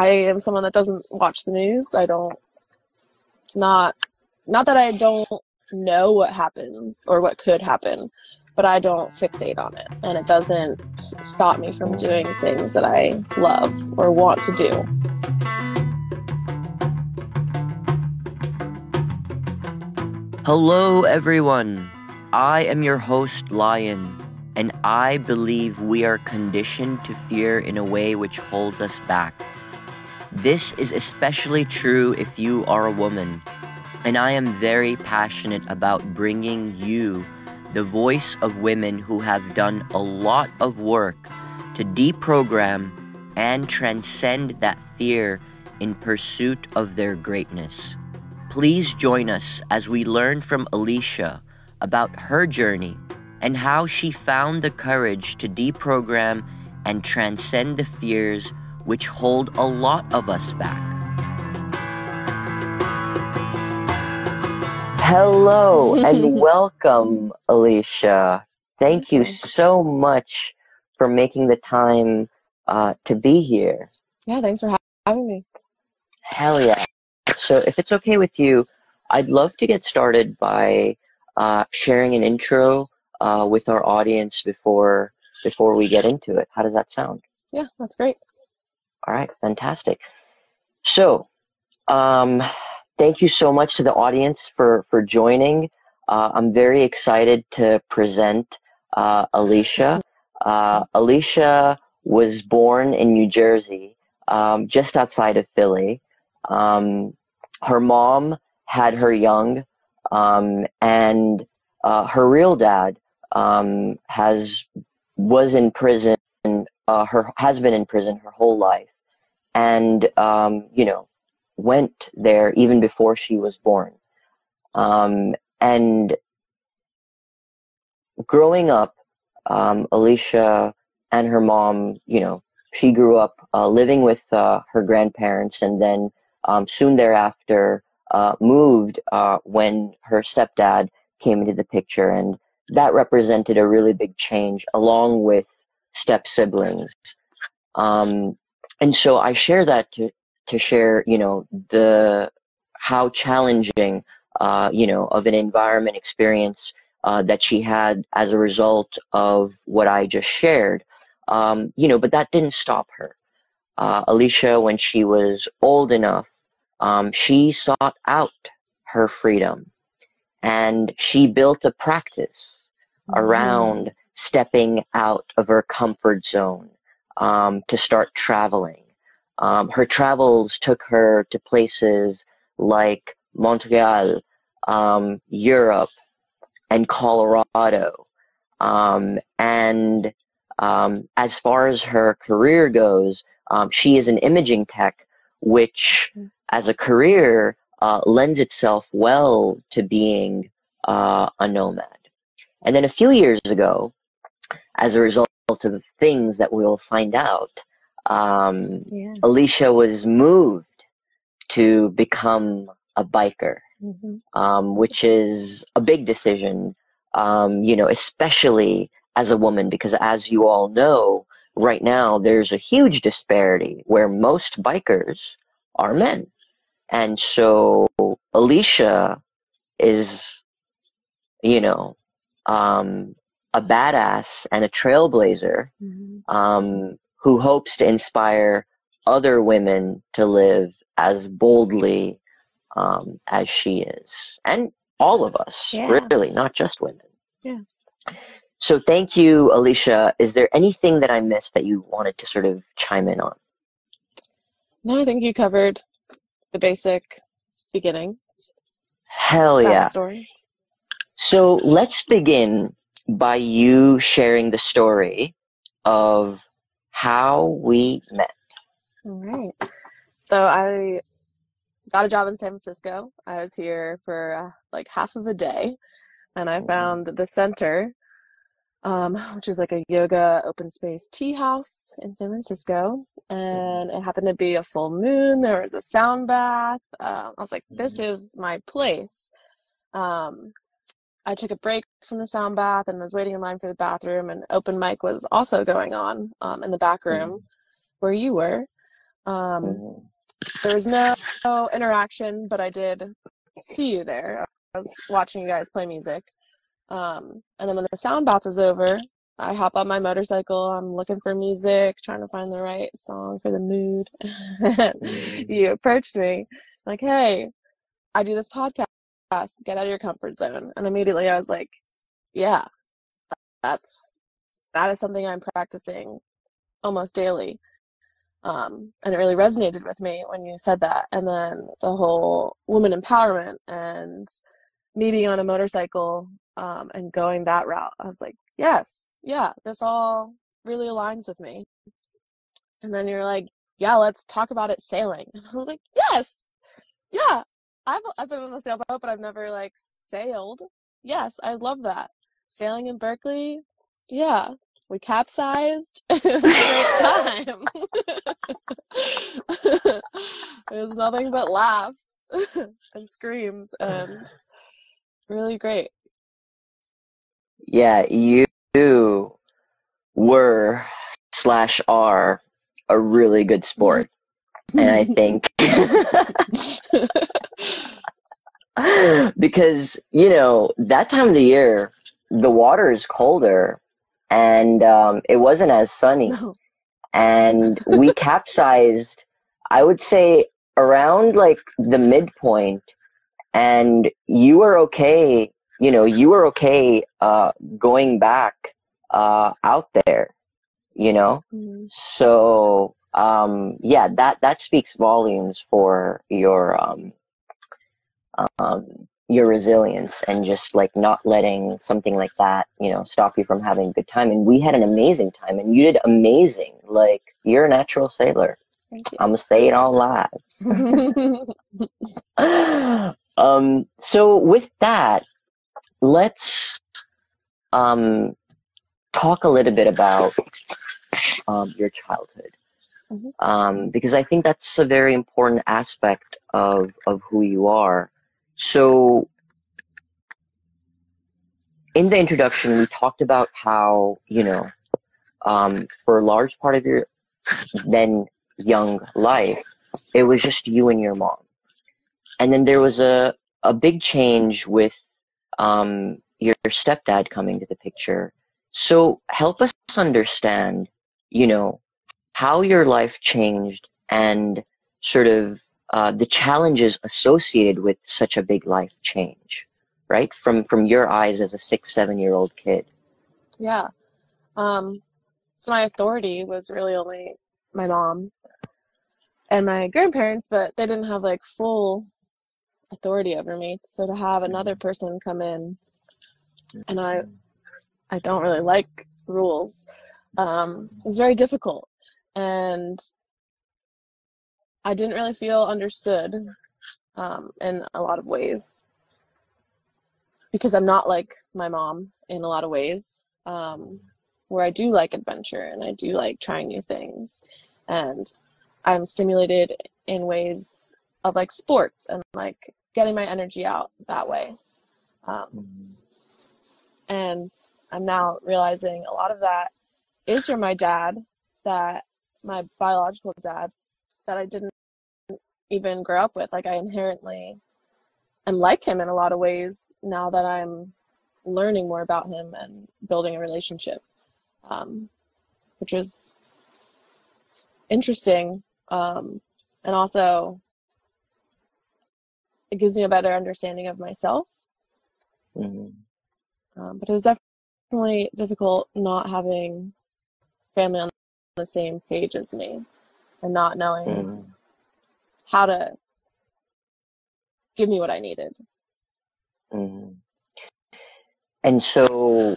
I am someone that doesn't watch the news. I don't. It's not not that I don't know what happens or what could happen, but I don't fixate on it, and it doesn't stop me from doing things that I love or want to do. Hello, everyone. I am your host, Lion, and I believe we are conditioned to fear in a way which holds us back. This is especially true if you are a woman, and I am very passionate about bringing you the voice of women who have done a lot of work to deprogram and transcend that fear in pursuit of their greatness. Please join us as we learn from Alicia about her journey and how she found the courage to deprogram and transcend the fears which hold a lot of us back. Hello and welcome, Alicia. Thank you so much for making the time uh, to be here. Yeah, thanks for having me. Hell yeah. So, if it's okay with you, I'd love to get started by uh, sharing an intro uh, with our audience before before we get into it. How does that sound? Yeah, that's great. All right, fantastic. So, um, thank you so much to the audience for for joining. Uh, I'm very excited to present uh, Alicia. Uh, Alicia was born in New Jersey, um, just outside of Philly. Um, her mom had her young, um, and uh, her real dad um, has was in prison. Uh, her has been in prison her whole life, and um, you know went there even before she was born. Um, and growing up, um, Alicia and her mom, you know, she grew up uh, living with uh, her grandparents, and then um, soon thereafter uh, moved uh, when her stepdad came into the picture, and that represented a really big change, along with step siblings. Um, and so I share that to to share, you know, the how challenging, uh, you know, of an environment experience uh, that she had as a result of what I just shared. Um, you know, but that didn't stop her. Uh, Alicia, when she was old enough, um, she sought out her freedom and she built a practice mm-hmm. around stepping out of her comfort zone um, to start traveling. Um, her travels took her to places like Montreal, um, Europe, and Colorado. Um, and um, as far as her career goes, um, she is an imaging tech, which mm-hmm as a career uh, lends itself well to being uh, a nomad. And then a few years ago, as a result of things that we'll find out, um, yeah. Alicia was moved to become a biker, mm-hmm. um, which is a big decision, um, you know, especially as a woman, because as you all know, right now there's a huge disparity where most bikers are men. And so Alicia is, you know, um, a badass and a trailblazer mm-hmm. um, who hopes to inspire other women to live as boldly um, as she is. And all of us, yeah. really, not just women. Yeah. So thank you, Alicia. Is there anything that I missed that you wanted to sort of chime in on? No, I think you covered the basic beginning. Hell yeah. Story. So let's begin by you sharing the story of how we met. All right. So I got a job in San Francisco. I was here for uh, like half of a day and I found the center um, which is like a yoga open space tea house in San Francisco. And it happened to be a full moon. There was a sound bath. Uh, I was like, this mm-hmm. is my place. Um, I took a break from the sound bath and was waiting in line for the bathroom. And open mic was also going on um, in the back room mm-hmm. where you were. Um, mm-hmm. There was no, no interaction, but I did see you there. I was watching you guys play music. Um, and then when the sound bath was over, I hop on my motorcycle. I'm looking for music, trying to find the right song for the mood. mm-hmm. you approached me like, "Hey, I do this podcast. Get out of your comfort zone." And immediately I was like, "Yeah, that's that is something I'm practicing almost daily." Um, and it really resonated with me when you said that. And then the whole woman empowerment and me being on a motorcycle um, and going that route, I was like, yes, yeah, this all really aligns with me. And then you're like, yeah, let's talk about it sailing. And I was like, yes, yeah, I've, I've been on a sailboat, but I've never like sailed. Yes, I love that. Sailing in Berkeley, yeah, we capsized. it was great time. it was nothing but laughs and screams and really great. Yeah, you were slash are a really good sport. And I think because, you know, that time of the year, the water is colder and um, it wasn't as sunny. No. And we capsized, I would say, around like the midpoint, and you were okay. You know, you were okay uh, going back uh, out there. You know, mm-hmm. so um, yeah, that that speaks volumes for your um, um, your resilience and just like not letting something like that, you know, stop you from having a good time. And we had an amazing time and you did amazing. Like you're a natural sailor. I'm gonna say it all live. um, so with that, let's um, talk a little bit about um, your childhood. Mm-hmm. Um, because I think that's a very important aspect of, of who you are. So, in the introduction, we talked about how, you know, um, for a large part of your then young life, it was just you and your mom. And then there was a, a big change with um, your stepdad coming to the picture. So, help us understand, you know, how your life changed and sort of uh, the challenges associated with such a big life change, right? From from your eyes as a six, seven year old kid. Yeah. Um, so my authority was really only my mom and my grandparents, but they didn't have like full authority over me. So to have another mm-hmm. person come in, and I, I don't really like rules. Um, it was very difficult, and I didn't really feel understood um, in a lot of ways because I'm not like my mom in a lot of ways, um, where I do like adventure and I do like trying new things. And I'm stimulated in ways of like sports and like getting my energy out that way. Um, and I'm now realizing a lot of that is from my dad, that my biological dad, that I didn't even grow up with. Like I inherently am like him in a lot of ways now that I'm learning more about him and building a relationship, um, which was interesting. Um, and also, it gives me a better understanding of myself. Mm-hmm. Um, but it was definitely difficult not having family on the same page as me and not knowing mm-hmm how to give me what I needed. Mm. And so,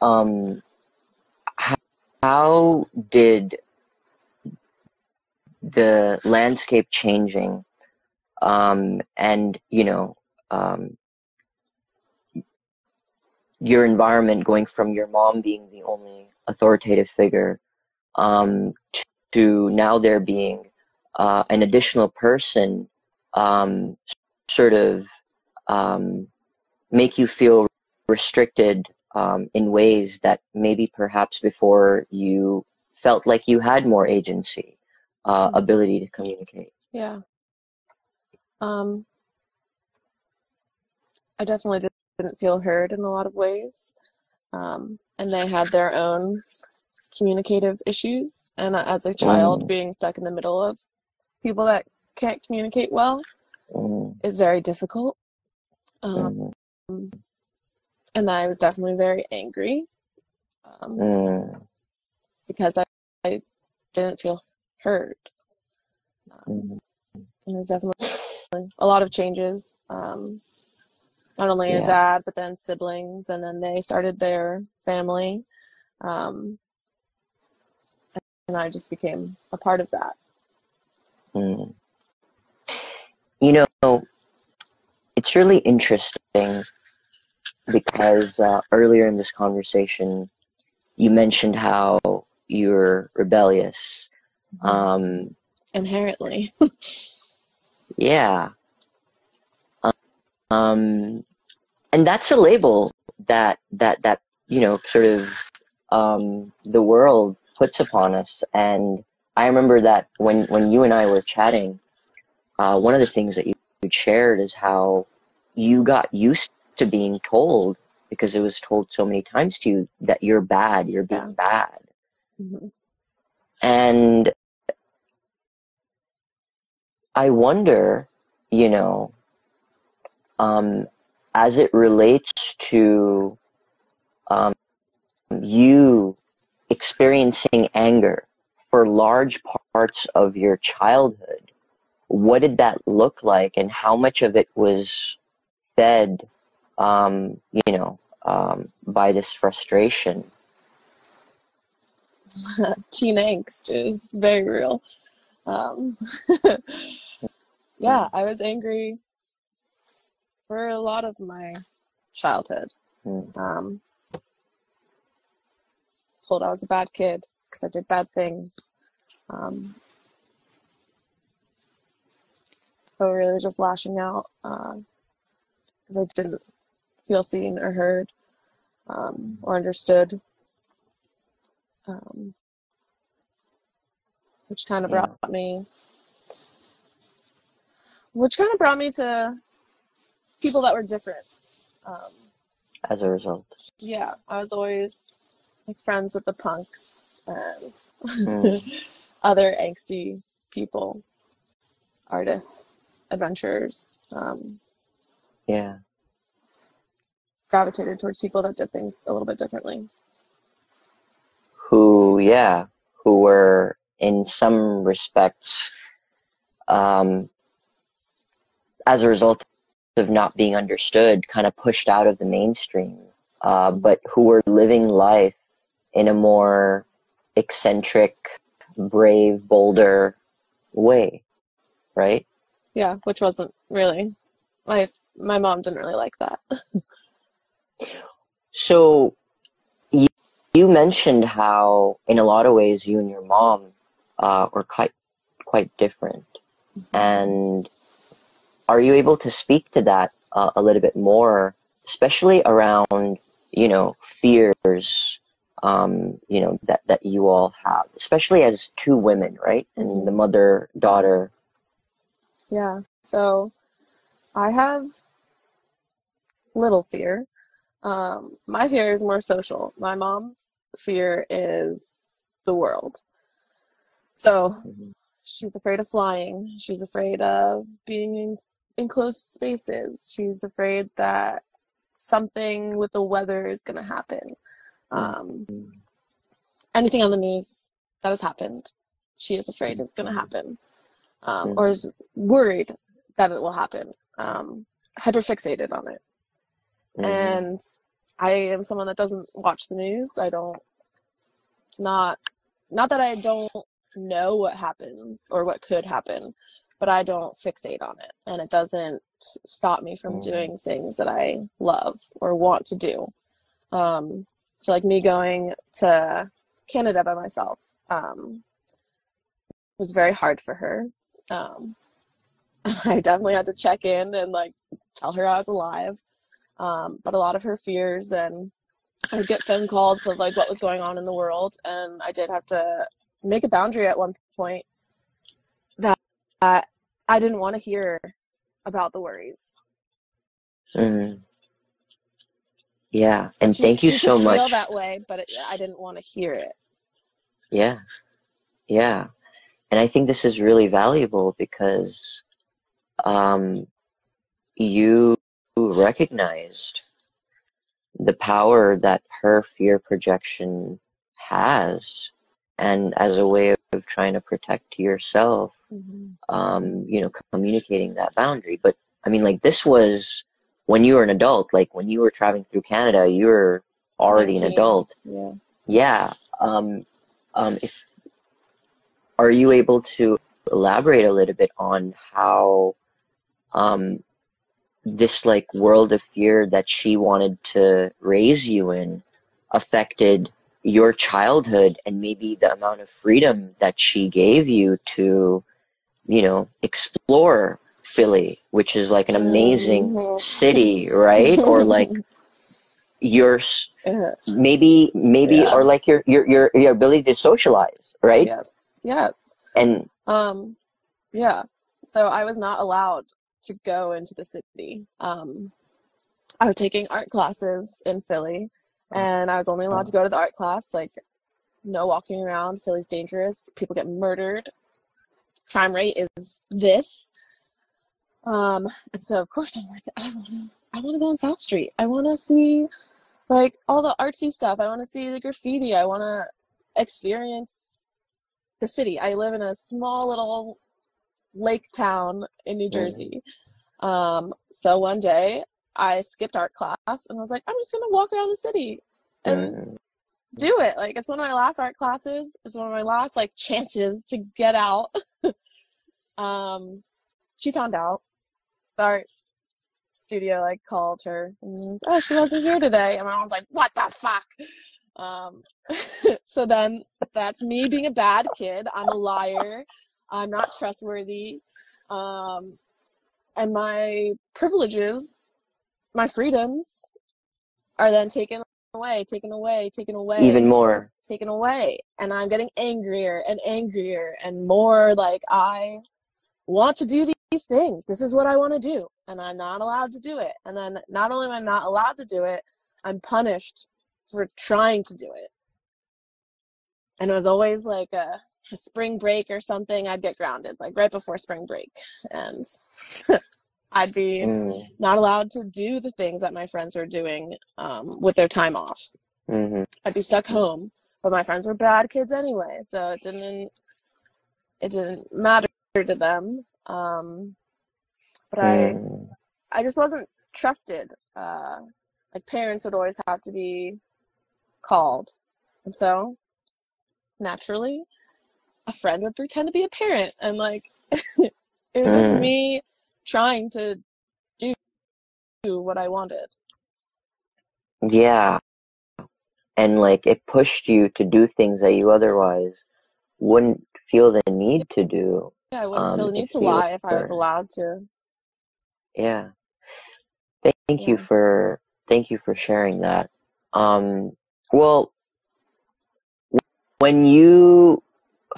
um, how, how did the landscape changing um, and, you know, um, your environment going from your mom being the only authoritative figure um, to now there being uh, an additional person um, sort of um, make you feel restricted um, in ways that maybe perhaps before you felt like you had more agency. uh, Mhm. ability to communicate. Yeah. Um, I definitely did- didn't feel heard in a lot of ways. Um, and they had their own communicative issues. And as a child, Mm. being stuck in the middle of people that can't communicate well Mm, is very difficult. Um, mm, and I was definitely very angry um, mm, because I, I didn't feel heard. Um, mm. and there's definitely a lot of changes. Um, not only a dad, but then siblings, and then they started their family. Um, and I just became a part of that. Mm. You know, it's really interesting because uh, earlier in this conversation, you mentioned how you're rebellious. Um, Inherently. yeah. Um, and that's a label that that that you know sort of um, the world puts upon us. And I remember that when when you and I were chatting, uh, one of the things that you shared is how you got used to being told because it was told so many times to you that you're bad, you're being bad. Mhm. And I wonder, you know, um, as it relates to um, you experiencing anger for large parts of your childhood, what did that look like, and how much of it was fed, um, you know, um, by this frustration? Teen angst is very real. Um, yeah, I was angry for a lot of my childhood. Mm, Um, told I was a bad kid because I did bad things. Um, but really just lashing out because I didn't feel seen or heard um, or understood. Um, which kind of Yeah. brought me, which kind of brought me to people that were different. Um, as a result. yeah, I was always like friends with the punks and Mm, other angsty people, artists, adventurers. Um, yeah. gravitated towards people that did things a little bit differently. who yeah who were in some respects um, as a result of not being understood kind of pushed out of the mainstream uh, but who were living life in a more eccentric brave bolder way right Yeah, which wasn't really my my mom didn't really like that. So you, you mentioned how, in a lot of ways, you and your mom uh, were quite quite different. And are you able to speak to that uh, a little bit more, especially around you know fears, um, you know that that you all have, especially as two women, right, and the mother daughter. Yeah. So I have little fear. Um, my fear is more social. My mom's fear is the world. So Mhm. she's afraid of flying. She's afraid of being in enclosed spaces. She's afraid that something with the weather is going to happen. Um, anything on the news that has happened, she is afraid is going to happen, um, or is worried that it will happen. Um, hyperfixated on it, Mhm. and I am someone that doesn't watch the news. I don't. It's not not that I don't know what happens or what could happen, but I don't fixate on it, and it doesn't stop me from Mm. doing things that I love or want to do. Um, so, like me going to Canada by myself um, was very hard for her. Um, I definitely had to check in and like tell her I was alive. Um, but a lot of her fears and I would get phone calls of like what was going on in the world, and I did have to make a boundary at one point that I didn't want to hear about the worries. Mm. Yeah, and She, thank you so could feel that way, but it, I didn't want to hear it. Yeah, yeah. And I think this is really valuable because um, you recognized the power that her fear projection has, and as a way of trying to protect yourself, Mhm. um, you know, communicating that boundary. But I mean, like, this was when you were an adult, like, when you were traveling through Canada, you were already an adult. Yeah. Yeah. Um, um, if are you able to elaborate a little bit on how um, this like world of fear that she wanted to raise you in affected your childhood and maybe the amount of freedom that she gave you to, you know, explore Philly, which is like an amazing Mhm. city, right? Or like your maybe maybe Yeah. or like your your your your ability to socialize right yes, yes. and Um, yeah. So I was not allowed to go into the city. Um, I was taking art classes in Philly, and I was only allowed to go to the art class. Like, no walking around. Philly's dangerous. People get murdered. Crime rate is this. Um, and so of course I'm like, I want to, I want to go on South Street. I want to see like all the artsy stuff. I want to see the graffiti. I want to experience the city. I live in a small little lake town in New Mhm. Jersey. Um, so one day I skipped art class and I was like, I'm just gonna walk around the city and Mm, do it. Like it's one of my last art classes. It's one of my last like chances to get out. um, she found out. The art studio like called her. And, oh, she wasn't here today. And my mom was like, "What the fuck?" Um, so then that's me being a bad kid. I'm a liar. I'm not trustworthy. Um, and my privileges, my freedoms, are then taken away, taken away, taken away even more taken away and i'm getting angrier and angrier and more like i want to do these things this is what i want to do and i'm not allowed to do it and then not only am i not allowed to do it i'm punished for trying to do it and it was always like a, a spring break or something i'd get grounded like right before spring break and i'd be mm, not allowed to do the things that my friends were doing um, with their time off mhm, I'd be stuck home. But my friends were bad kids anyway, so it didn't it didn't matter to them. Um, but I mm, I just wasn't trusted. Uh, like parents would always have to be called, and so naturally, a friend would pretend to be a parent, and like it was just Mm. me trying to do what I wanted. yeah and like it pushed you to do things that you otherwise wouldn't feel the need to do Yeah, I wouldn't feel um the need to you lie if I was allowed to. yeah thank you Yeah. for thank you for sharing that um well when you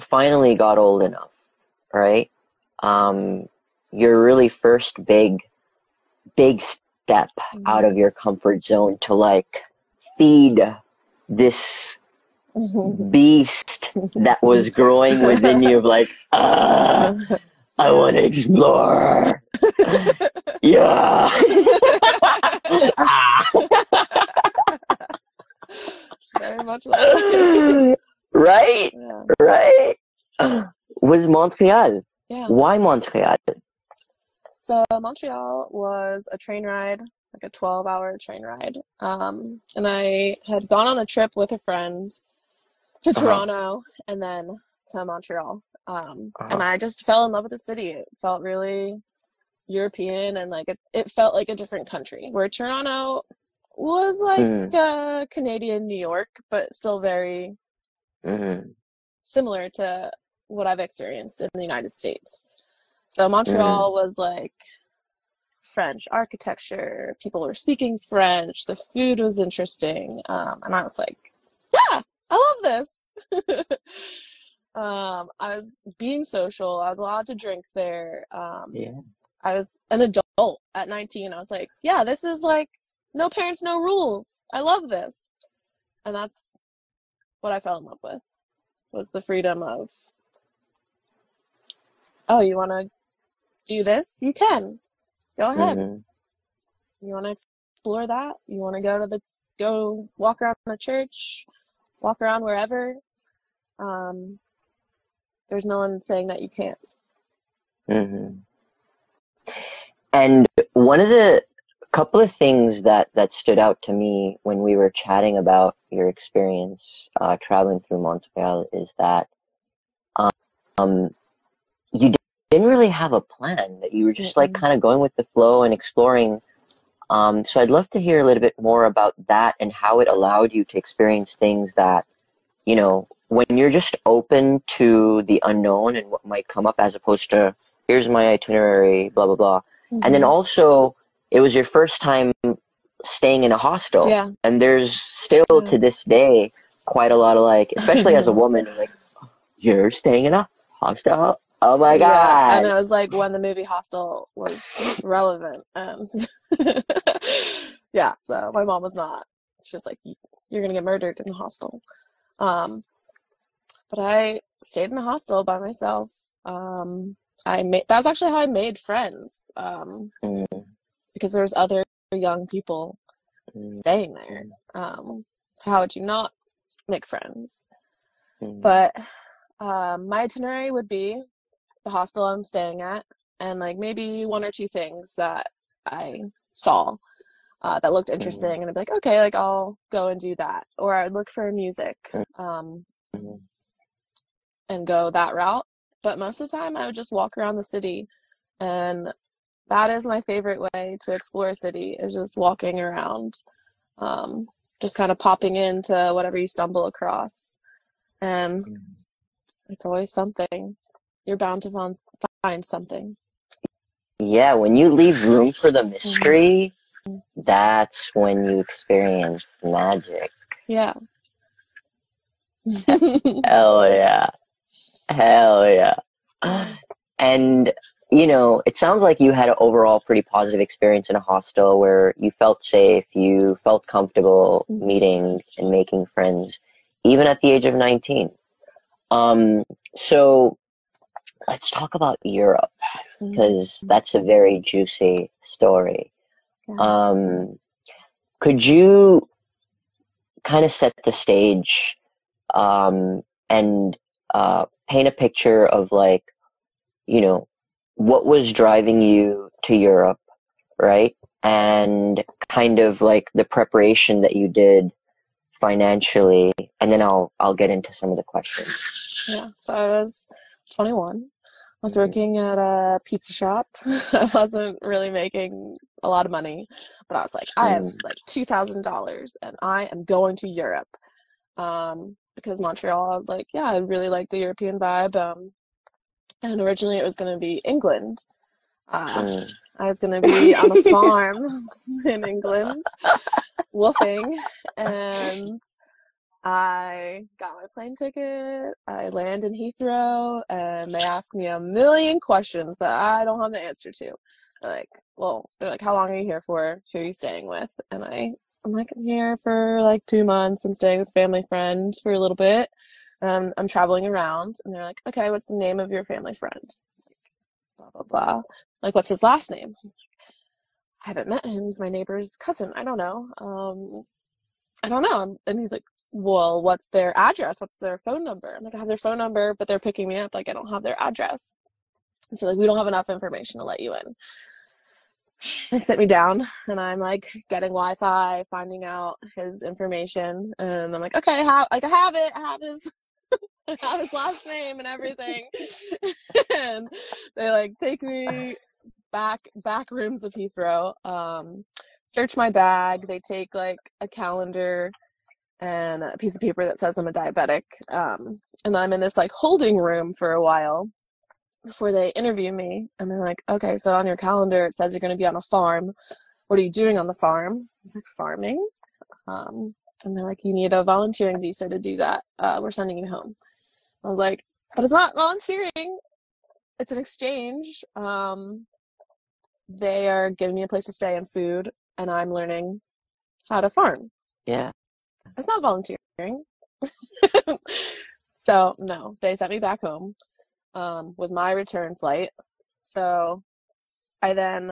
finally got old enough right um your really first big big step out Mhm. of your comfort zone to like feed this beast that was growing within you of like ah i want to explore yeah Ah. Very much that. right yeah. right was montreal Yeah. why montreal So Montreal was a train ride, like a 12 hour train ride. Um, and I had gone on a trip with a friend to Uh-huh. Toronto and then to Montreal. Um, and Uh-huh. I just fell in love with the city. It felt really European and like it, it felt like a different country. Where Toronto was like Mm. uh, Canadian New York, but still very Mhm. similar to what I've experienced in the United States. So Montreal was like French architecture. People were speaking French. The food was interesting, um, and I was like, "Yeah, I love this." Um, I was being social. I was allowed to drink there. Um, Yeah. I was an adult at 19. I was like, yeah, this is like no parents, no rules. I love this. And that's what I fell in love with was the freedom of oh, you want to do this? You can. Go ahead. Mhm. You want to explore that? You want to go to the go walk around the church, walk around wherever. Um, there's no one saying that you can't. hmm And one of the couple of things that that stood out to me when we were chatting about your experience uh, traveling through Montreal is that um, you didn't really have a plan. That you were just like Mm-mm. kind of going with the flow and exploring. Um, so I'd love to hear a little bit more about that and how it allowed you to experience things that, you know, when you're just open to the unknown and what might come up as opposed to here's my itinerary, blah blah blah. And then Mhm. also it was your first time staying in a hostel. yeah, And there's still Yeah. to this day quite a lot of like especially as a woman like you're staying in a hostel? Oh my God. Yeah, and it was like when the movie Hostel was relevant, and yeah, so my mom was not. She's like, "You're gonna get murdered in the hostel." Um, but I stayed in the hostel by myself. Um, I made that was actually how I made friends. Um, Mm, because there was other young people mm, staying there. Um, so how would you not make friends? mm, But um, my itinerary would be the hostel I'm staying at, and like maybe one or two things that I saw uh, that looked interesting, and I'd be like, okay, like I'll go and do that, or I'd look for music um, mm, and go that route. But most of the time, I would just walk around the city, and that is my favorite way to explore a city is just walking around, um, just kind of popping into whatever you stumble across, and it's always something. You're bound to find find something. Yeah, when you leave room for the mystery, that's when you experience magic. Yeah. Hell yeah. Hell yeah. And, you know, it sounds like you had an overall pretty positive experience in a hostel where you felt safe, you felt comfortable Mhm. meeting and making friends, even at the age of 19. Um, so let's talk about Europe because that's a very juicy story. Yeah. Um, could you kind of set the stage um, and uh, paint a picture of like, you know, what was driving you to Europe, right? And kind of like the preparation that you did financially, and then I'll I'll get into some of the questions. Yeah. So I was 21. I was Mhm. working at a pizza shop. I wasn't really making a lot of money, but I was like, I have Mm. like $2,000 and I am going to Europe. Um, because Montreal, I was like, yeah, I really like the European vibe. Um, and originally it was going to be England. Uh, Mm, I was going to be on a farm in England, woofing, and I got my plane ticket. I land in Heathrow, and they ask me a million questions that I don't have the answer to. They're like, well, they're like, how long are you here for? Who are you staying with? And I, I'm like, I'm here for like two months. I'm staying with a family friend for a little bit. Um, I'm traveling around, and they're like, okay, what's the name of your family friend? Like, blah blah blah. Like, what's his last name? I haven't met him. He's my neighbor's cousin. I don't know. Um, I don't know. And he's like, well, what's their address? What's their phone number? I'm like, I have their phone number, but they're picking me up. Like, I don't have their address. And so, like, we don't have enough information to let you in. They sit me down, and I'm like getting Wi-Fi, finding out his information, and I'm like, okay, I have, like, I have it. I have his, I have his last name and everything. and they like take me back back rooms of Heathrow. Um, search my bag. They take like a calendar and a piece of paper that says I'm a diabetic. Um, and then I'm in this like holding room for a while before they interview me. And they're like, okay, so on your calendar it says you're going to be on a farm. What are you doing on the farm? I was like, farming. Um, and they're like, you need a volunteering visa to do that. Uh, we're sending you home. I was like, but it's not volunteering. It's an exchange. Um, they are giving me a place to stay and food, and I'm learning how to farm. Yeah. It's not volunteering. so no, they sent me back home um, with my return flight. So I then,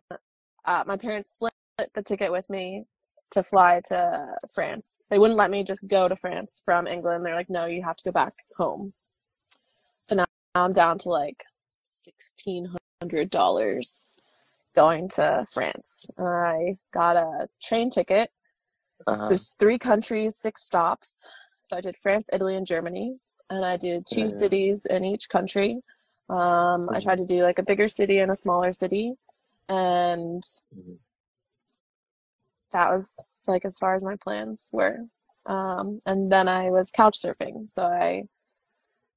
uh, my parents split the ticket with me to fly to France. They wouldn't let me just go to France from England. They're like, no, you have to go back home. So now I'm down to like sixteen hundred dollars going to France. I got a train ticket. Uh-huh. There's three countries, six stops. So I did France, Italy, and Germany, and I did two Yeah. cities in each country. Um, I Mhm. tried to do like a bigger city and a smaller city, and Mhm. that was like as far as my plans were. Um, and then I was couch surfing, so I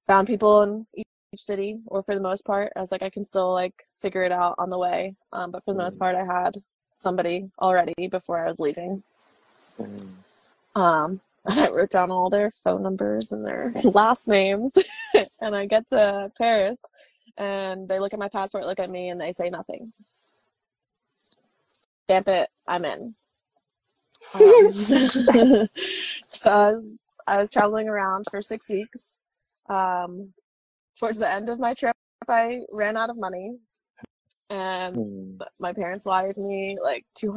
found people in each city, or for the most part, I was like, I can still like figure it out on the way. Um, but for the most Mhm. part, I had somebody already before I was leaving. Mhm. Um, and I wrote down all their phone numbers and their last names. and I get to Paris, and they look at my passport, look at me, and they say nothing. Stamp it, I'm in. Um, so I was, I was traveling around for six weeks. Um, towards the end of my trip, I ran out of money, and Mhm. my parents wired me like two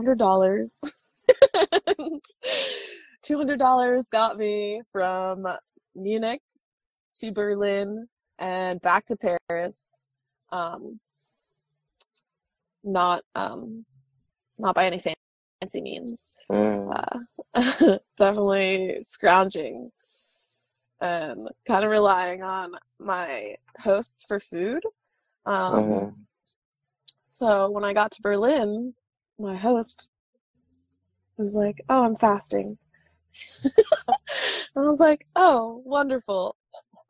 hundred. Two hundred dollars got me from Munich to Berlin and back to Paris. Um, not um, not by any fancy means. Mhm. Uh, definitely scrounging and kind of relying on my hosts for food. Um, Mhm. So when I got to Berlin, my host was like, "Oh, I'm fasting." and I was like, "Oh, wonderful.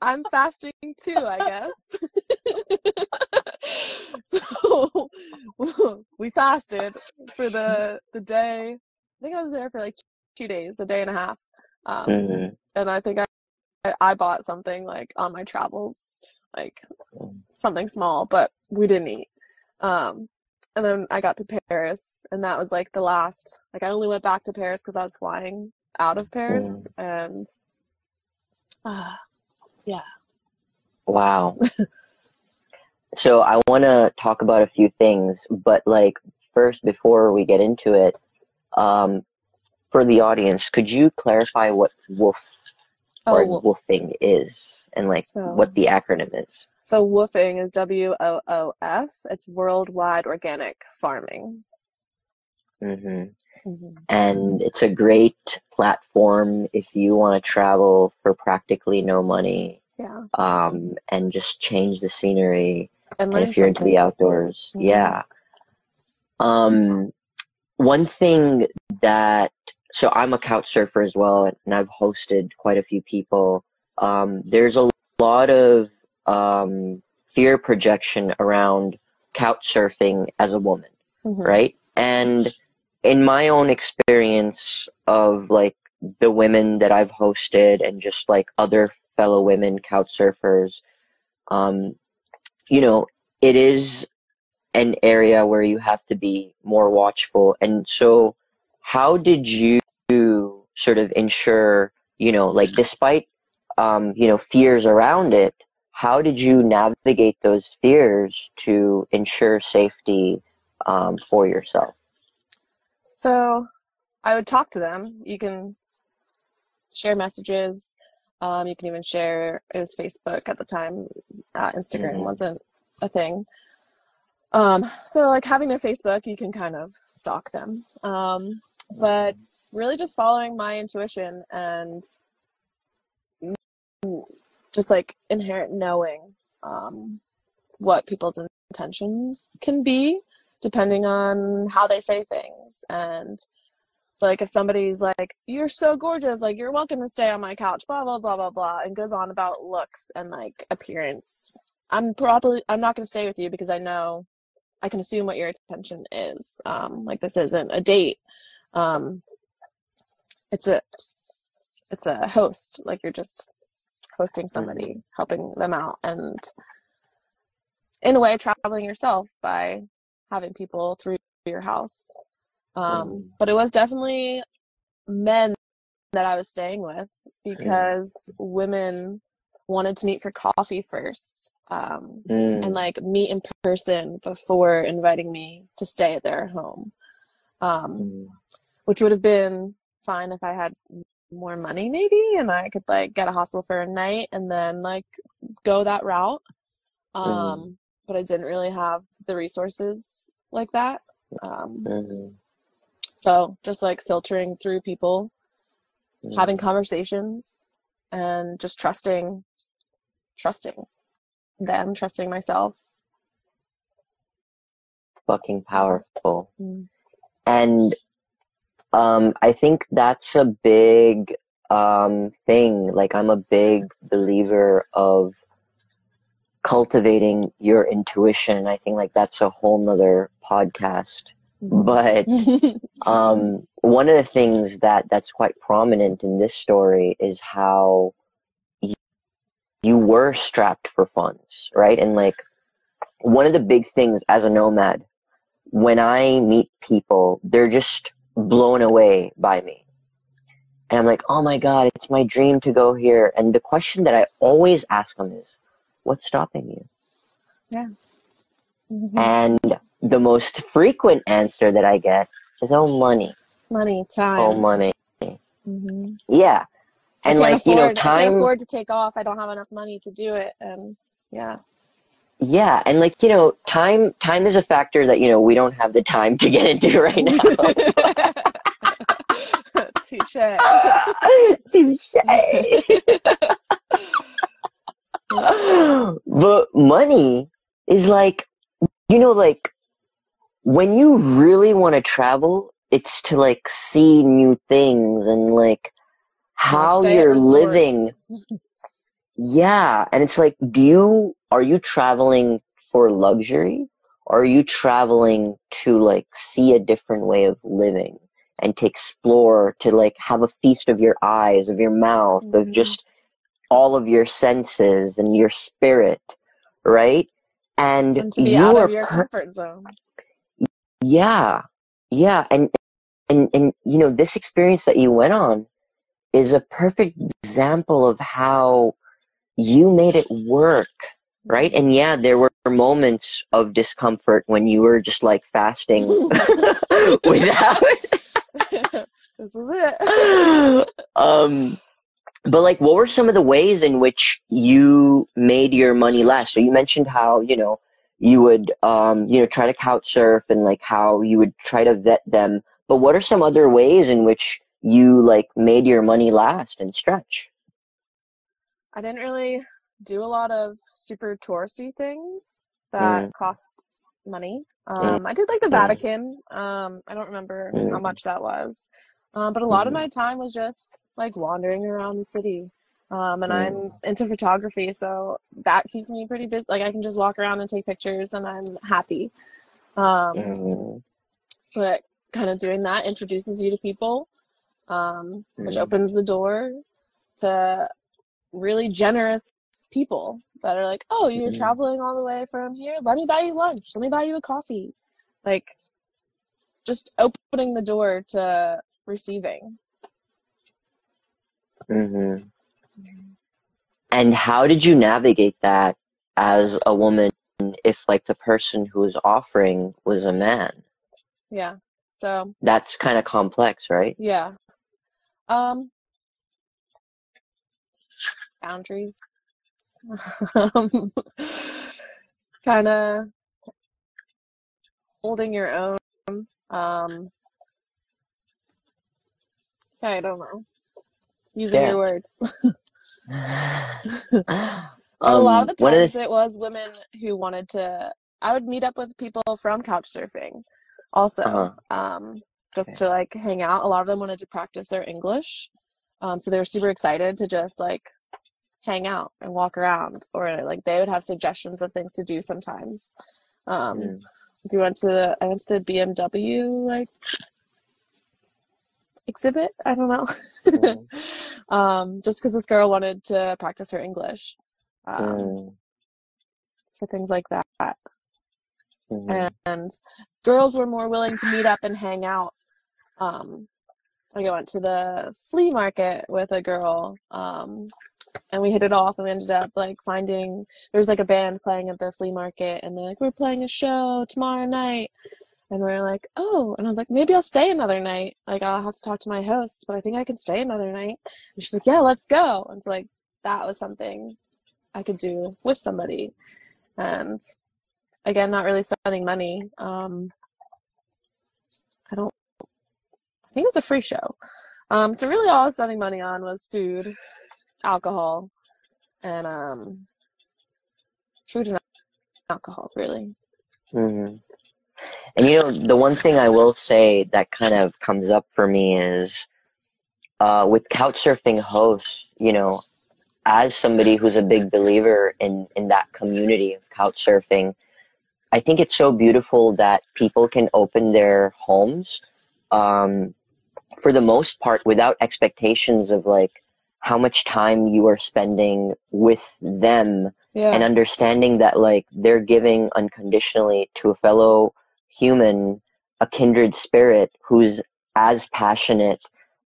I'm fasting too, I guess." so we fasted for the the day. I think I was there for like two days, a day and a half. Um, Mhm. and I think I I bought something like on my travels, like Mm. something small, but we didn't eat. Um, and then I got to Paris, and that was like the last. Like I only went back to Paris because I was flying out of Paris, and uh, yeah. Wow. so I want to talk about a few things, but like first, before we get into it, um, for the audience, could you clarify what WOOF or oh, woofing is and like so what the acronym is? so woofing is W O O F. It's Worldwide Organic Farming. hmm Mhm. And it's a great platform if you want to travel for practically no money Yeah, um, and just change the scenery and and if you're into the outdoors Mhm. yeah um one thing that so i'm a couch surfer as well and i've hosted quite a few people um there's a lot of um fear projection around couch surfing as a woman Mhm. right and in my own experience of like the women that i've hosted and just like other fellow women couch surfers um you know it is an area where you have to be more watchful and so how did you sort of ensure you know like despite um you know fears around it how did you navigate those fears to ensure safety um, for yourself So I would talk to them. You can share messages. Um, you can even share, it was Facebook at the time. Uh, Instagram Mhm. wasn't a thing. Um, so like having their Facebook, you can kind of stalk them. Um, but really just following my intuition and just like inherent knowing um, what people's intentions can be depending on how they say things. And so like if somebody's like you're so gorgeous like you're welcome to stay on my couch blah blah blah blah blah and goes on about looks and like appearance i'm probably i'm not going to stay with you because i know i can assume what your intention is. Um like this isn't a date. Um it's a it's a host. Like you're just hosting somebody, helping them out, and in a way, traveling yourself by having people through your house. Um, Mm. But it was definitely men that I was staying with because women wanted to meet for coffee first um, Mm. and like meet in person before inviting me to stay at their home, um, Mm. which would have been fine if I had more money maybe and I could like get a hostel for a night and then like go that route. Um, But I didn't really have the resources like that. Um, Mhm. so just like filtering through people Mm. having conversations and just trusting trusting them trusting myself fucking powerful. Mm. And um, I think that's a big um, thing. Like, I'm a big believer of cultivating your intuition. I think like that's a whole nother podcast. But um, one of the things that that's quite prominent in this story is how you, you were strapped for funds, right? And like one of the big things as a nomad, when I meet people, they're just blown away by me. And I'm like, oh my God, it's my dream to go here. And the question that I always ask them is, what's stopping you? Mhm. And the most frequent answer that I get is, oh, money. money time Oh, money. Mhm. Yeah. And like, you know, afford- I can't time. afford to take off i don't have enough money to do it and yeah Yeah. And like, you know, time, time is a factor that, you know, we don't have the time to get into right now. touche Touche. but money is like, you know, like when you really want to travel, it's to like see new things and like how you're living. Yeah. And it's like, do you, are you traveling for luxury? Or are you traveling to like see a different way of living and to explore, to like have a feast of your eyes, of your mouth, of Mhm. just all of your senses and your spirit, right? And, and to be you out are of your per- comfort zone yeah, yeah, and and and you know this experience that you went on is a perfect example of how you made it work, right? And yeah, there were moments of discomfort when you were just like fasting without this is it. Um but like what were some of the ways in which you made your money last? So you mentioned how you know you would um you know try to couch surf and like how you would try to vet them. But what are some other ways in which you like made your money last and stretch? I didn't really do a lot of super touristy things that Mm. cost money. Um, I did like the Mm. Vatican. Um, I don't remember how Mm. much that was. Um, but a lot of Mhm. my time was just like wandering around the city. Um, and Mm. I'm into photography, so that keeps me pretty busy. Like I can just walk around and take pictures and I'm happy. Um, Mm. but kind of doing that introduces you to people, um, which Mm. opens the door to really generous people that are like, "Oh, you're Mhm. traveling all the way from here. Let me buy you lunch. Let me buy you a coffee." Like, just opening the door to receiving. Mhm. and how did you navigate that as a woman if like the person who was offering was a man Yeah. So that's kind of complex right yeah. Um, boundaries. um, kind of holding your own. Um, I don't know. Using Yeah. your words. um, a lot of the times the, it was women who wanted to. I would meet up with people from couch surfing, also, Uh-huh. um, just Okay. to like hang out. A lot of them wanted to practice their English, um, so they were super excited to just like hang out and walk around, or like they would have suggestions of things to do sometimes. Um, Mm. we went to the I went to the BMW like exhibit. I don't know. Mm. um, just because this girl wanted to practice her English. Um, Mm. so things like that. Mhm. And girls were more willing to meet up and hang out. Um, like I went to the flea market with a girl, um, and we hit it off, and we ended up like finding there was like a band playing at the flea market, and they're like, "We're playing a show tomorrow night," and we are like, "Oh," and I was like, "Maybe I'll stay another night. Like I'll have to talk to my host, but I think I can stay another night." And she's like, "Yeah, let's go." And so like that was something I could do with somebody, and again, not really spending money. Um, I don't. I think it was a free show. Um, so really, all I was spending money on was food, alcohol, and um, food and alcohol. Really. hmm And you know, the one thing I will say that kind of comes up for me is uh, with couchsurfing hosts, you know, as somebody who's a big believer in, in that community of couchsurfing, I think it's so beautiful that people can open their homes um, for the most part without expectations of like how much time you are spending with them Yeah. and understanding that like they're giving unconditionally to a fellow human a kindred spirit who's as passionate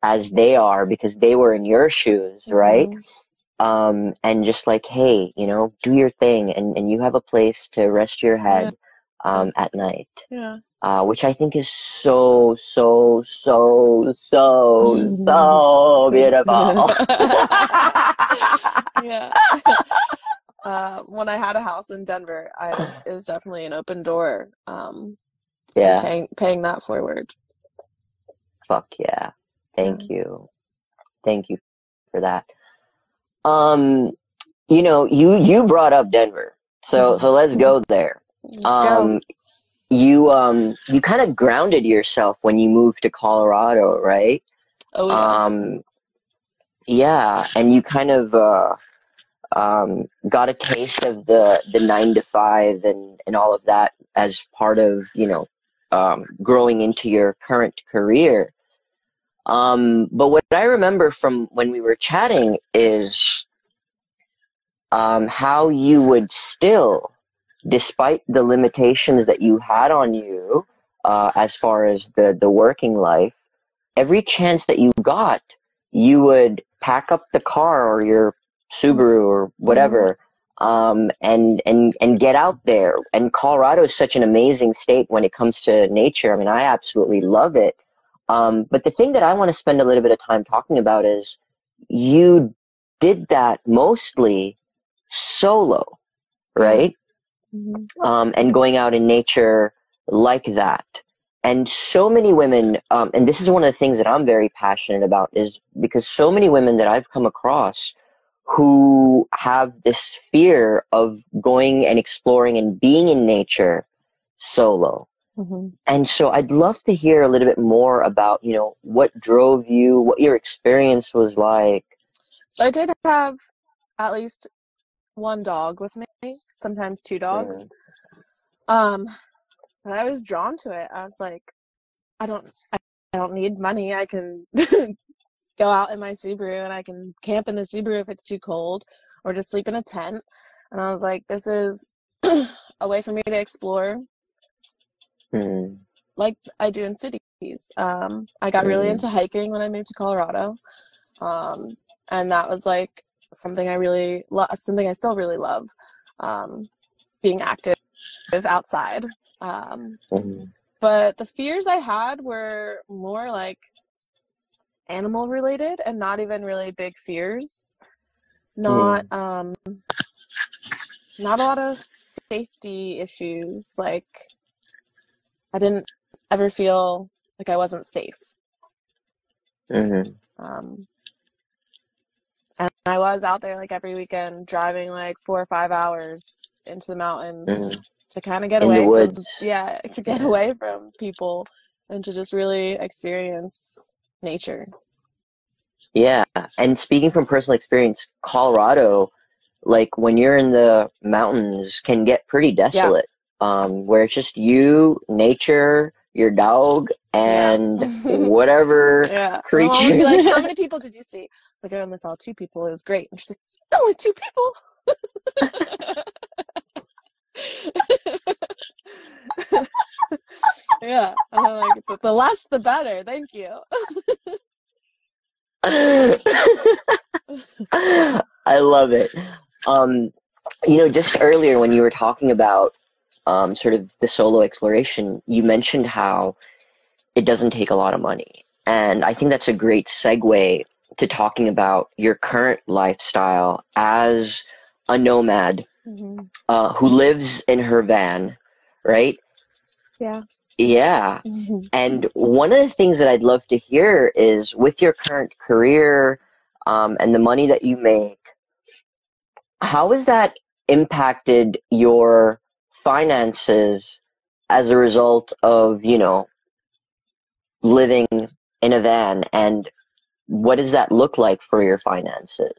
as they are because they were in your shoes right Mhm. um and just like hey you know do your thing and and you have a place to rest your head um at night Yeah. Uh which i think is so so so so so beautiful yeah. uh, when I had a house in Denver, I was, it was definitely an open door. Um, yeah paying paying that forward. Fuck yeah. Thank you. Thank you for that. Um, you know, you you brought up Denver. So so let's go there. Let's Um you um you kind of grounded yourself when you moved to Colorado, right? Oh yeah. Um yeah, and you kind of uh um got a taste of the the 9 to 5 and and all of that as part of, you know, um growing into your current career. Um, but what I remember from when we were chatting is um, how you would still, despite the limitations that you had on you uh, as far as the, the working life, every chance that you got, you would pack up the car or your Subaru or whatever. Um, and, and, and get out there. And Colorado is such an amazing state when it comes to nature. I mean, I absolutely love it. Um, but the thing that I want to spend a little bit of time talking about is you did that mostly solo, right? Mhm. Um, and going out in nature like that. And so many women, um, and this is one of the things that I'm very passionate about, is because so many women that I've come across who have this fear of going and exploring and being in nature solo. Mhm. And so I'd love to hear a little bit more about, you know, what drove you, what your experience was like. So I did have at least one dog with me, sometimes two dogs. Um, and I was drawn to it. I was like, I don't, I, I don't need money. I can go out in my Subaru and I can camp in the Subaru if it's too cold, or just sleep in a tent. And I was like, this is a way for me to explore Mm, like I do in cities. Um, I got really Mhm. into hiking when I moved to Colorado, um, and that was like something I really love. Something I still really love, um, being active outside. Um, mm, but the fears I had were more like animal related and not even really big fears. Not um, not a lot of safety issues. Like I didn't ever feel like I wasn't safe. mhm, Um, and I was out there like every weekend driving like four or five hours into the mountains mhm. to kind of get In away from yeah to get away from people and to just really experience nature. Yeah. And speaking from personal experience, Colorado, like when you're in the mountains, can get pretty desolate. Um, where it's just you, nature, your dog, and Yeah. whatever Yeah. Creature. be like, "How many people did you see?" It's like I only saw two people. It was great. And she's like, "Only two people." yeah. And I'm like, "The- the less, the better. Thank you. I love it. Um, you know, just earlier when you were talking about um, sort of the solo exploration, you mentioned how it doesn't take a lot of money. And I think that's a great segue to talking about your current lifestyle as a nomad hmm uh, who lives in her van, right? Yeah. Yeah. And one of the things that I'd love to hear is with your current career um, and the money that you make, how has that impacted your finances as a result of, you know, living in a van? And what does that look like for your finances?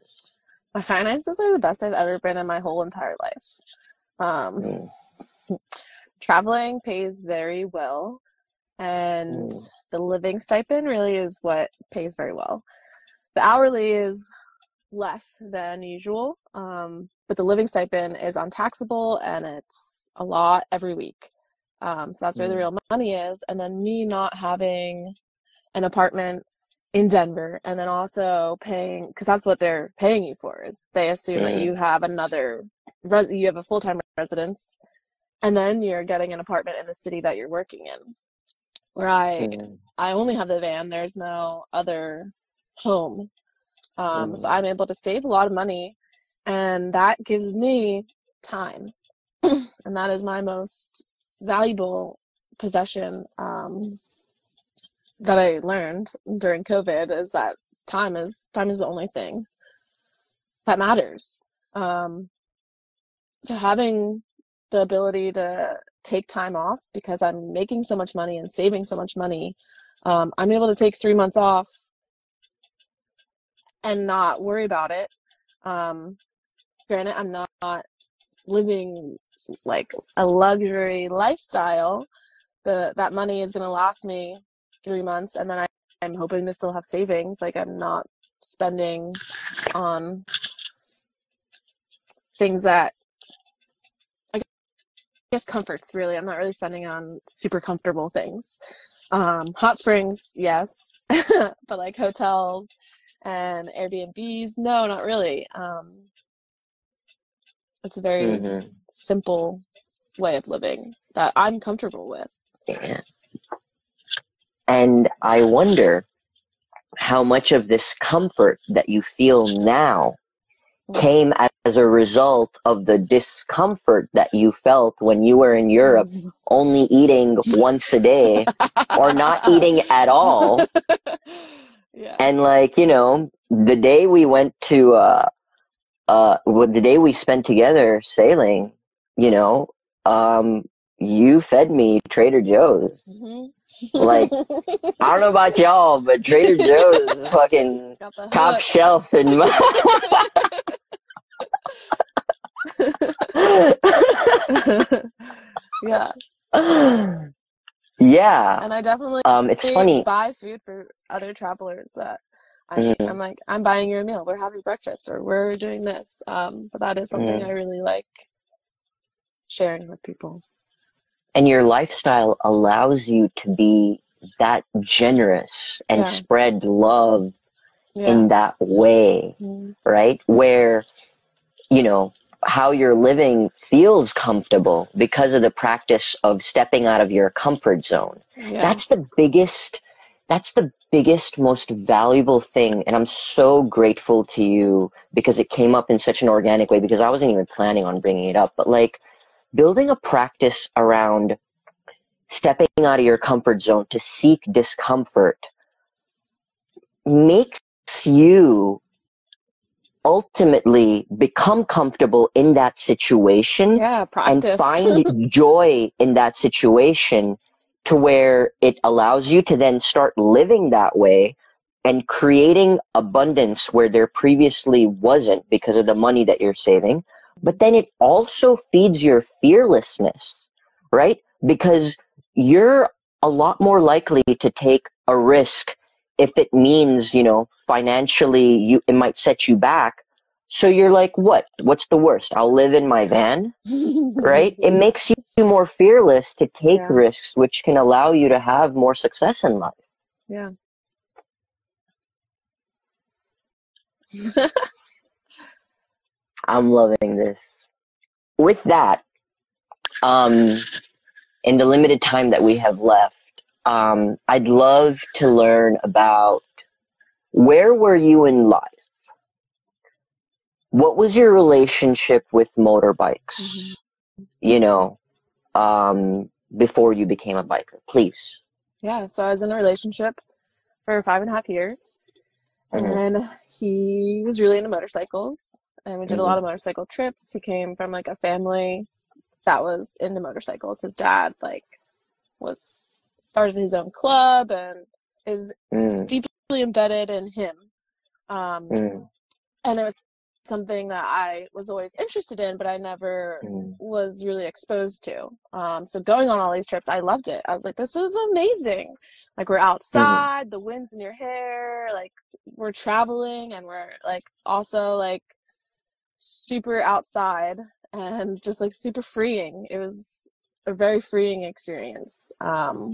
My finances are the best I've ever been in my whole entire life. Um, Mm. traveling pays very well, and Mm. the living stipend really is what pays very well. The hourly is less than usual, um, but the living stipend is untaxable and it's a lot every week. Um, so that's where the Mm. real money is. And then me not having an apartment in Denver and then also paying because that's what they're paying you for is they assume that Mm. you have another res- you have a full-time residence and then you're getting an apartment in the city that you're working in where I Mm. I only have the van there's no other home um, so Mm. I'm able to save a lot of money and that gives me time and that is my most valuable possession um, that I learned during COVID is that time is time is the only thing that matters. Um, so having the ability to take time off because I'm making so much money and saving so much money, um, I'm able to take three months off and not worry about it. Um, granted, I'm not living like a luxury lifestyle. The that money is going to last me three months, and then I, I'm hoping to still have savings. Like I'm not spending on things that I guess comforts. Really, I'm not really spending on super comfortable things. Um, hot springs, yes, but like hotels and Airbnbs, no, not really. Um, it's a very Mhm. simple way of living that I'm comfortable with. Yeah. And I wonder how much of this comfort that you feel now came as a result of the discomfort that you felt when you were in Europe, only eating once a day or not eating at all. yeah. And like, you know, the day we went to, uh, uh, well, the day we spent together sailing, you know, um, you fed me Trader Joe's. Mhm. Like, I don't know about y'all, but Trader Joe's is fucking top shelf in my. yeah, yeah. and I definitely Um, it's funny. buy food for other travelers that I, Mhm. I'm like, I'm buying your meal. We're having breakfast, or we're doing this. Um, but that is something Mm. I really like sharing with people. And your lifestyle allows you to be that generous and Yeah. spread love Yeah. in that way, Mm. right? Where, you know, how you're living feels comfortable because of the practice of stepping out of your comfort zone. yeah. That's the biggest, that's the biggest, most valuable thing. And I'm so grateful to you because it came up in such an organic way because I wasn't even planning on bringing it up. But like building a practice around stepping out of your comfort zone to seek discomfort makes you ultimately become comfortable in that situation yeah, and find joy in that situation to where it allows you to then start living that way and creating abundance where there previously wasn't because of the money that you're saving. But then it also feeds your fearlessness, right? Because you're a lot more likely to take a risk if it means, you know, financially you it might set you back. So you're like, what? What's the worst? I'll live in my van, right? It makes you more fearless to take Yeah. risks, which can allow you to have more success in life. Yeah. I'm loving this. With that, um, in the limited time that we have left, um, I'd love to learn about where were you in life? What was your relationship with motorbikes? Mhm. You know, um, before you became a biker, please. Yeah, so I was in a relationship for five and a half years, and he was really into motorcycles, and we did a lot of motorcycle trips. He came from like a family that was into motorcycles. His dad like was started his own club and is Mm, deeply embedded in him. Um, mm, and it was something that I was always interested in, but I never mm, was really exposed to. Um, so going on all these trips, I loved it. I was like, this is amazing. Like we're outside, the wind's in your hair, like we're traveling and we're like also like super outside and just like super freeing. It was a very freeing experience. Um,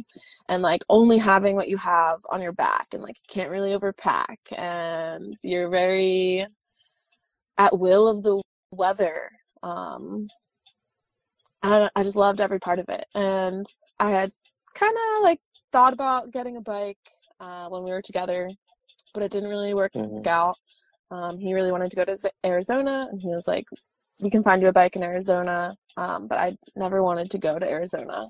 and like only having what you have on your back and like you can't really overpack and you're very at will of the weather. Um, I, I just loved every part of it. And I had kind of like thought about getting a bike uh, when we were together, but it didn't really work mhm, out. Um, he really wanted to go to Arizona, and he was like, "We can find you a bike in Arizona," um, but I never wanted to go to Arizona.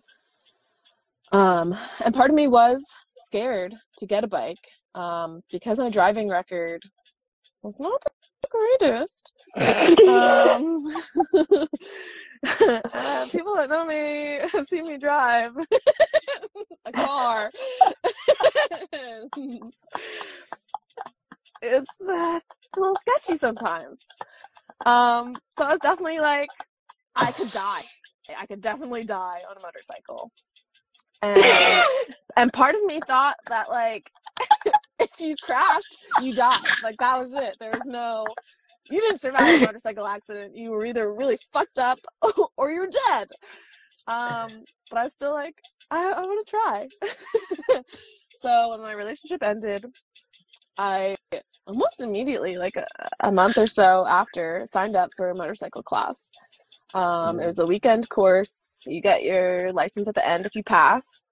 Um, and part of me was scared to get a bike um, because my driving record was not the greatest. Um, uh, people that know me have seen me drive a car. it's, uh, it's a little sketchy sometimes. Um, so I was definitely like, I could die. I could definitely die on a motorcycle. And and part of me thought that like if you crashed, you died. Like that was it. There was no you didn't survive a motorcycle accident. You were either really fucked up or you're dead. Um, but I was still like, I, I want to try. so when my relationship ended, I almost immediately, like a, a month or so after, signed up for a motorcycle class. Um, it was a weekend course. You get your license at the end if you pass.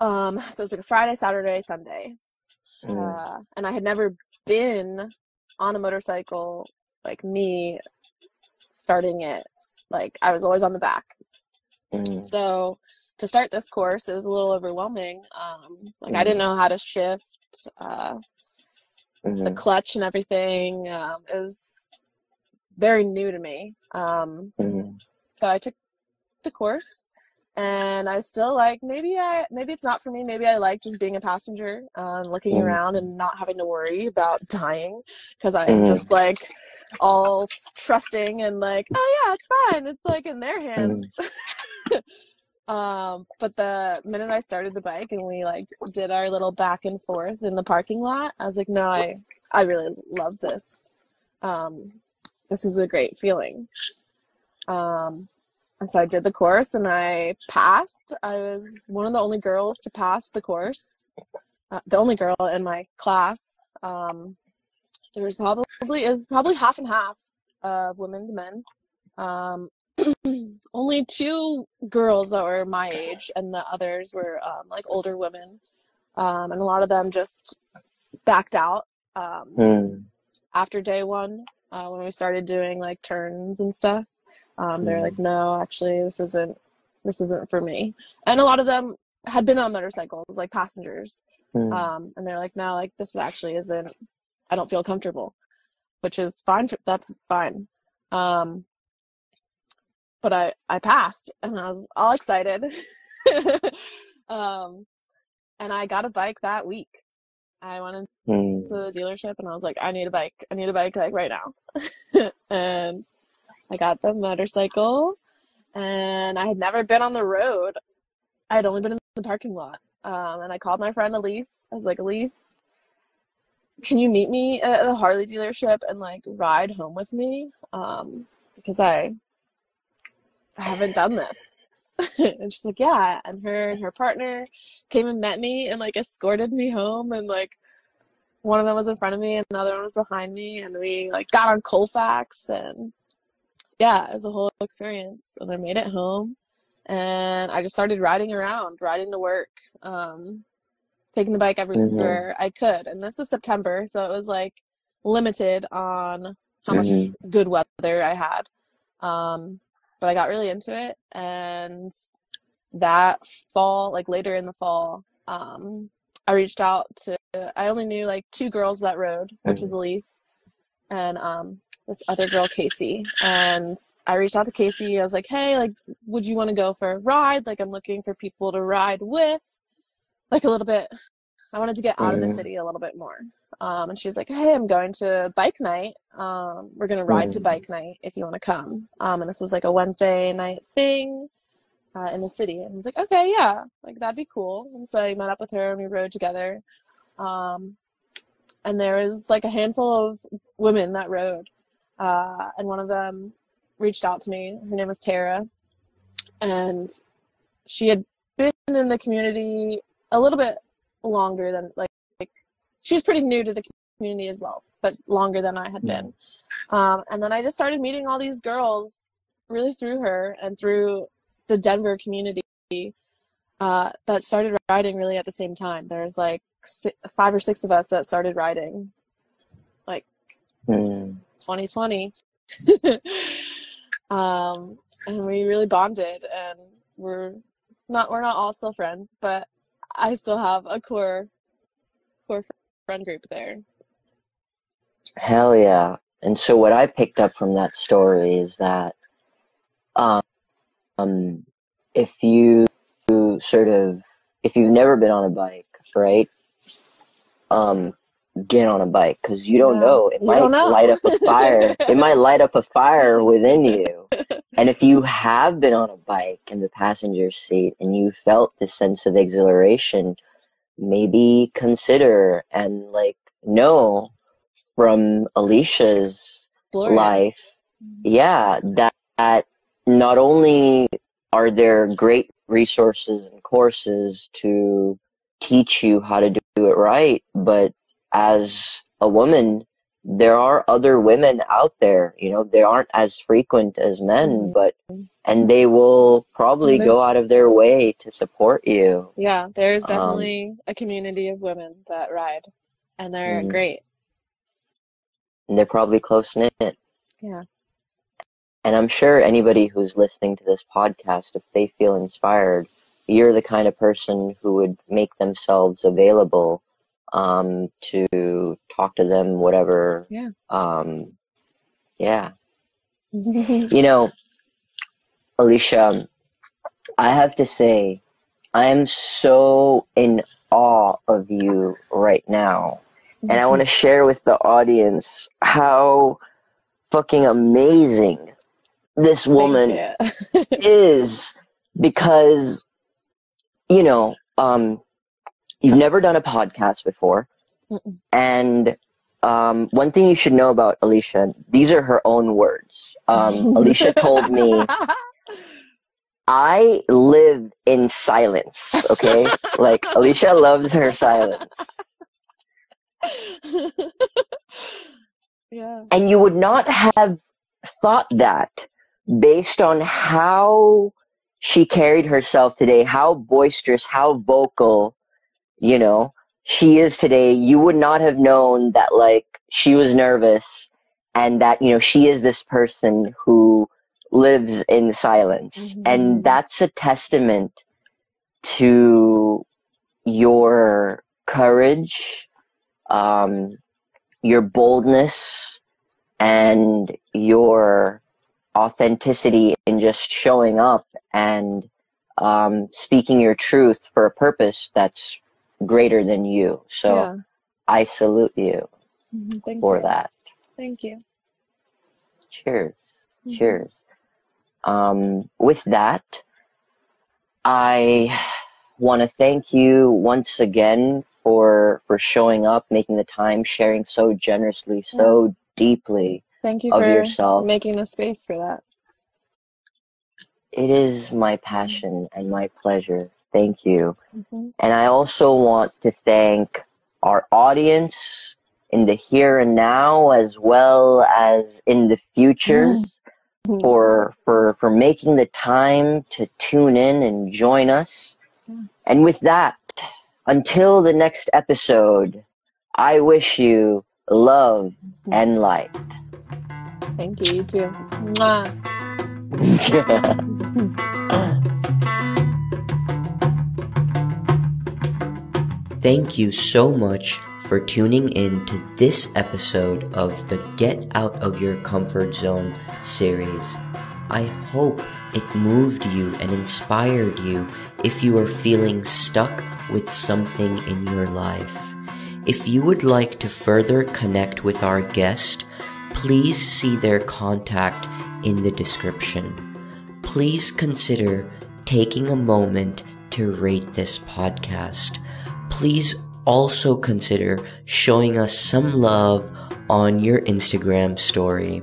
Um, so was like a Friday, Saturday, Sunday. mm, Uh, and I had never been on a motorcycle like me starting it. Like I was always on the back. mm, So to start this course, it was a little overwhelming. Um, like I didn't know how to shift uh, the mhm, clutch and everything. Um, was very new to me. Um, mhm, so I took the course, and I was still like, maybe I, maybe it's not for me. Maybe I like just being a passenger, uh, looking Mhm. around and not having to worry about dying, because I'm Mhm. just like all trusting and like, oh yeah, it's fine. It's like in their hands. Um, but the minute I started the bike and we like did our little back and forth in the parking lot, I was like, no, I, I really love this. Um, this is a great feeling. Um, and so I did the course and I passed. I was one of the only girls to pass the course, uh, the only girl in my class. Um, there was probably is probably half and half of women to men. Um, only two girls that were my age, and the others were um, like older women, um, and a lot of them just backed out um, mm, after day one uh, when we started doing like turns and stuff. Um, they're Mm. like, no, actually, this isn't this isn't for me. And a lot of them had been on motorcycles, like passengers, mm, um, and they're like, no, like this actually isn't. I don't feel comfortable, which is fine. For, that's fine. But I I passed, and I was all excited. um, and I got a bike that week. I went mm, the dealership, and I was like, I need a bike. I need a bike like right now. and I got the motorcycle, and I had never been on the road I had only been in the parking lot. Um, and I called my friend Elise. I was like, Elise, can you meet me at the Harley dealership and like ride home with me? Um, because I haven't done this. and she's like, yeah. And her and her partner came and met me and like escorted me home. And like one of them was in front of me and the other one was behind me. And we like got on Colfax and yeah, it was a whole experience. And I made it home and I just started riding around, riding to work. Um, taking the bike everywhere mm-hmm. I could. And this was September, so it was like limited on how much mm-hmm. good weather I had. Um, but I got really into it, and that fall, like later in the fall, um, I reached out to. I only knew like two girls that rode, which was Elise and um, this other girl, Casey. And I reached out to Casey. I was like, "Hey, like, would you want to go for a ride? Like, I'm looking for people to ride with." like a little bit I wanted to get out of the mm. city a little bit more. Um, and she's like, "Hey, I'm going to bike night. Um, we're gonna ride mm. to bike night if you want to come." Um, and this was like a Wednesday night thing uh, in the city. And I was like, "Okay, yeah, like that'd be cool." And so I met up with her and we rode together. Um, and there was like a handful of women that rode, uh, and one of them reached out to me. Her name was Tara, and she had been in the community a little bit longer than like she's pretty new to the community as well, but longer than I had been. Um, and then I just started meeting all these girls really through her and through the Denver community uh, that started riding really at the same time. There's like six, five or six of us that started riding, like mm. 2020. um, and we really bonded, and we're not we're not all still friends, but I still have a core core friend group there. Hell yeah. And so what I picked up from that story is that um, um if you sort of if you've never been on a bike, right? Um get on a bike because you don't yeah. know it you might know. light up a fire it might light up a fire within you and if you have been on a bike in the passenger seat and you felt this sense of exhilaration maybe consider and like know from alicia's life mm-hmm. yeah that, that not only are there great resources and courses to teach you how to do it right but as a woman, there are other women out there. You know, they aren't as frequent as men, mm-hmm. but and they will probably go out of their way to support you. Yeah, there's um, definitely um, a community of women that ride, and they're mm-hmm. great. And they're probably close knit. Yeah. And I'm sure anybody who's listening to this podcast, if they feel inspired, you're the kind of person who would make themselves available um, to talk to them, whatever. Yeah. Um, yeah. you know, Alicia, I have to say, I am so in awe of you right now. And I want to share with the audience how fucking amazing this woman is because, you know, um, You've never done a podcast before. Mm-mm. And um, one thing you should know about Alicia, these are her own words. Um, Alicia told me, I live in silence, okay? like, Alicia loves her silence. yeah. And you would not have thought that based on how she carried herself today, how boisterous, how vocal, you know, she is today, you would not have known that like she was nervous and that, you know, she is this person who lives in silence. Mm-hmm. And that's a testament to your courage, um, your boldness, and your authenticity in just showing up and um, speaking your truth for a purpose that's greater than you. So yeah. I salute you mm-hmm. for you. that. Thank you. Cheers. Mm-hmm. Cheers. Um, with that, I want to thank you once again for for showing up, making the time, sharing so generously, so deeply. Thank you for yourself. making the space for that. It is my passion and my pleasure. Thank you. Mhm. And I also want to thank our audience in the here and now as well as in the futures mm-hmm. for for for making the time to tune in and join us. Mm-hmm. And with that, until the next episode, I wish you love mm-hmm. and light. Thank you, you too. Mwah. Thank you so much for tuning in to this episode of the Get Out of Your Comfort Zone series. I hope it moved you and inspired you if you are feeling stuck with something in your life. If you would like to further connect with our guest, please see their contact in the description. Please consider taking a moment to rate this podcast. Please also consider showing us some love on your Instagram story.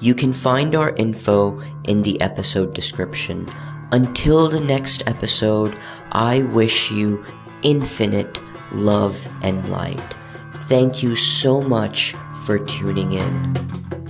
You can find our info in the episode description. Until the next episode, I wish you infinite love and light. Thank you so much for tuning in.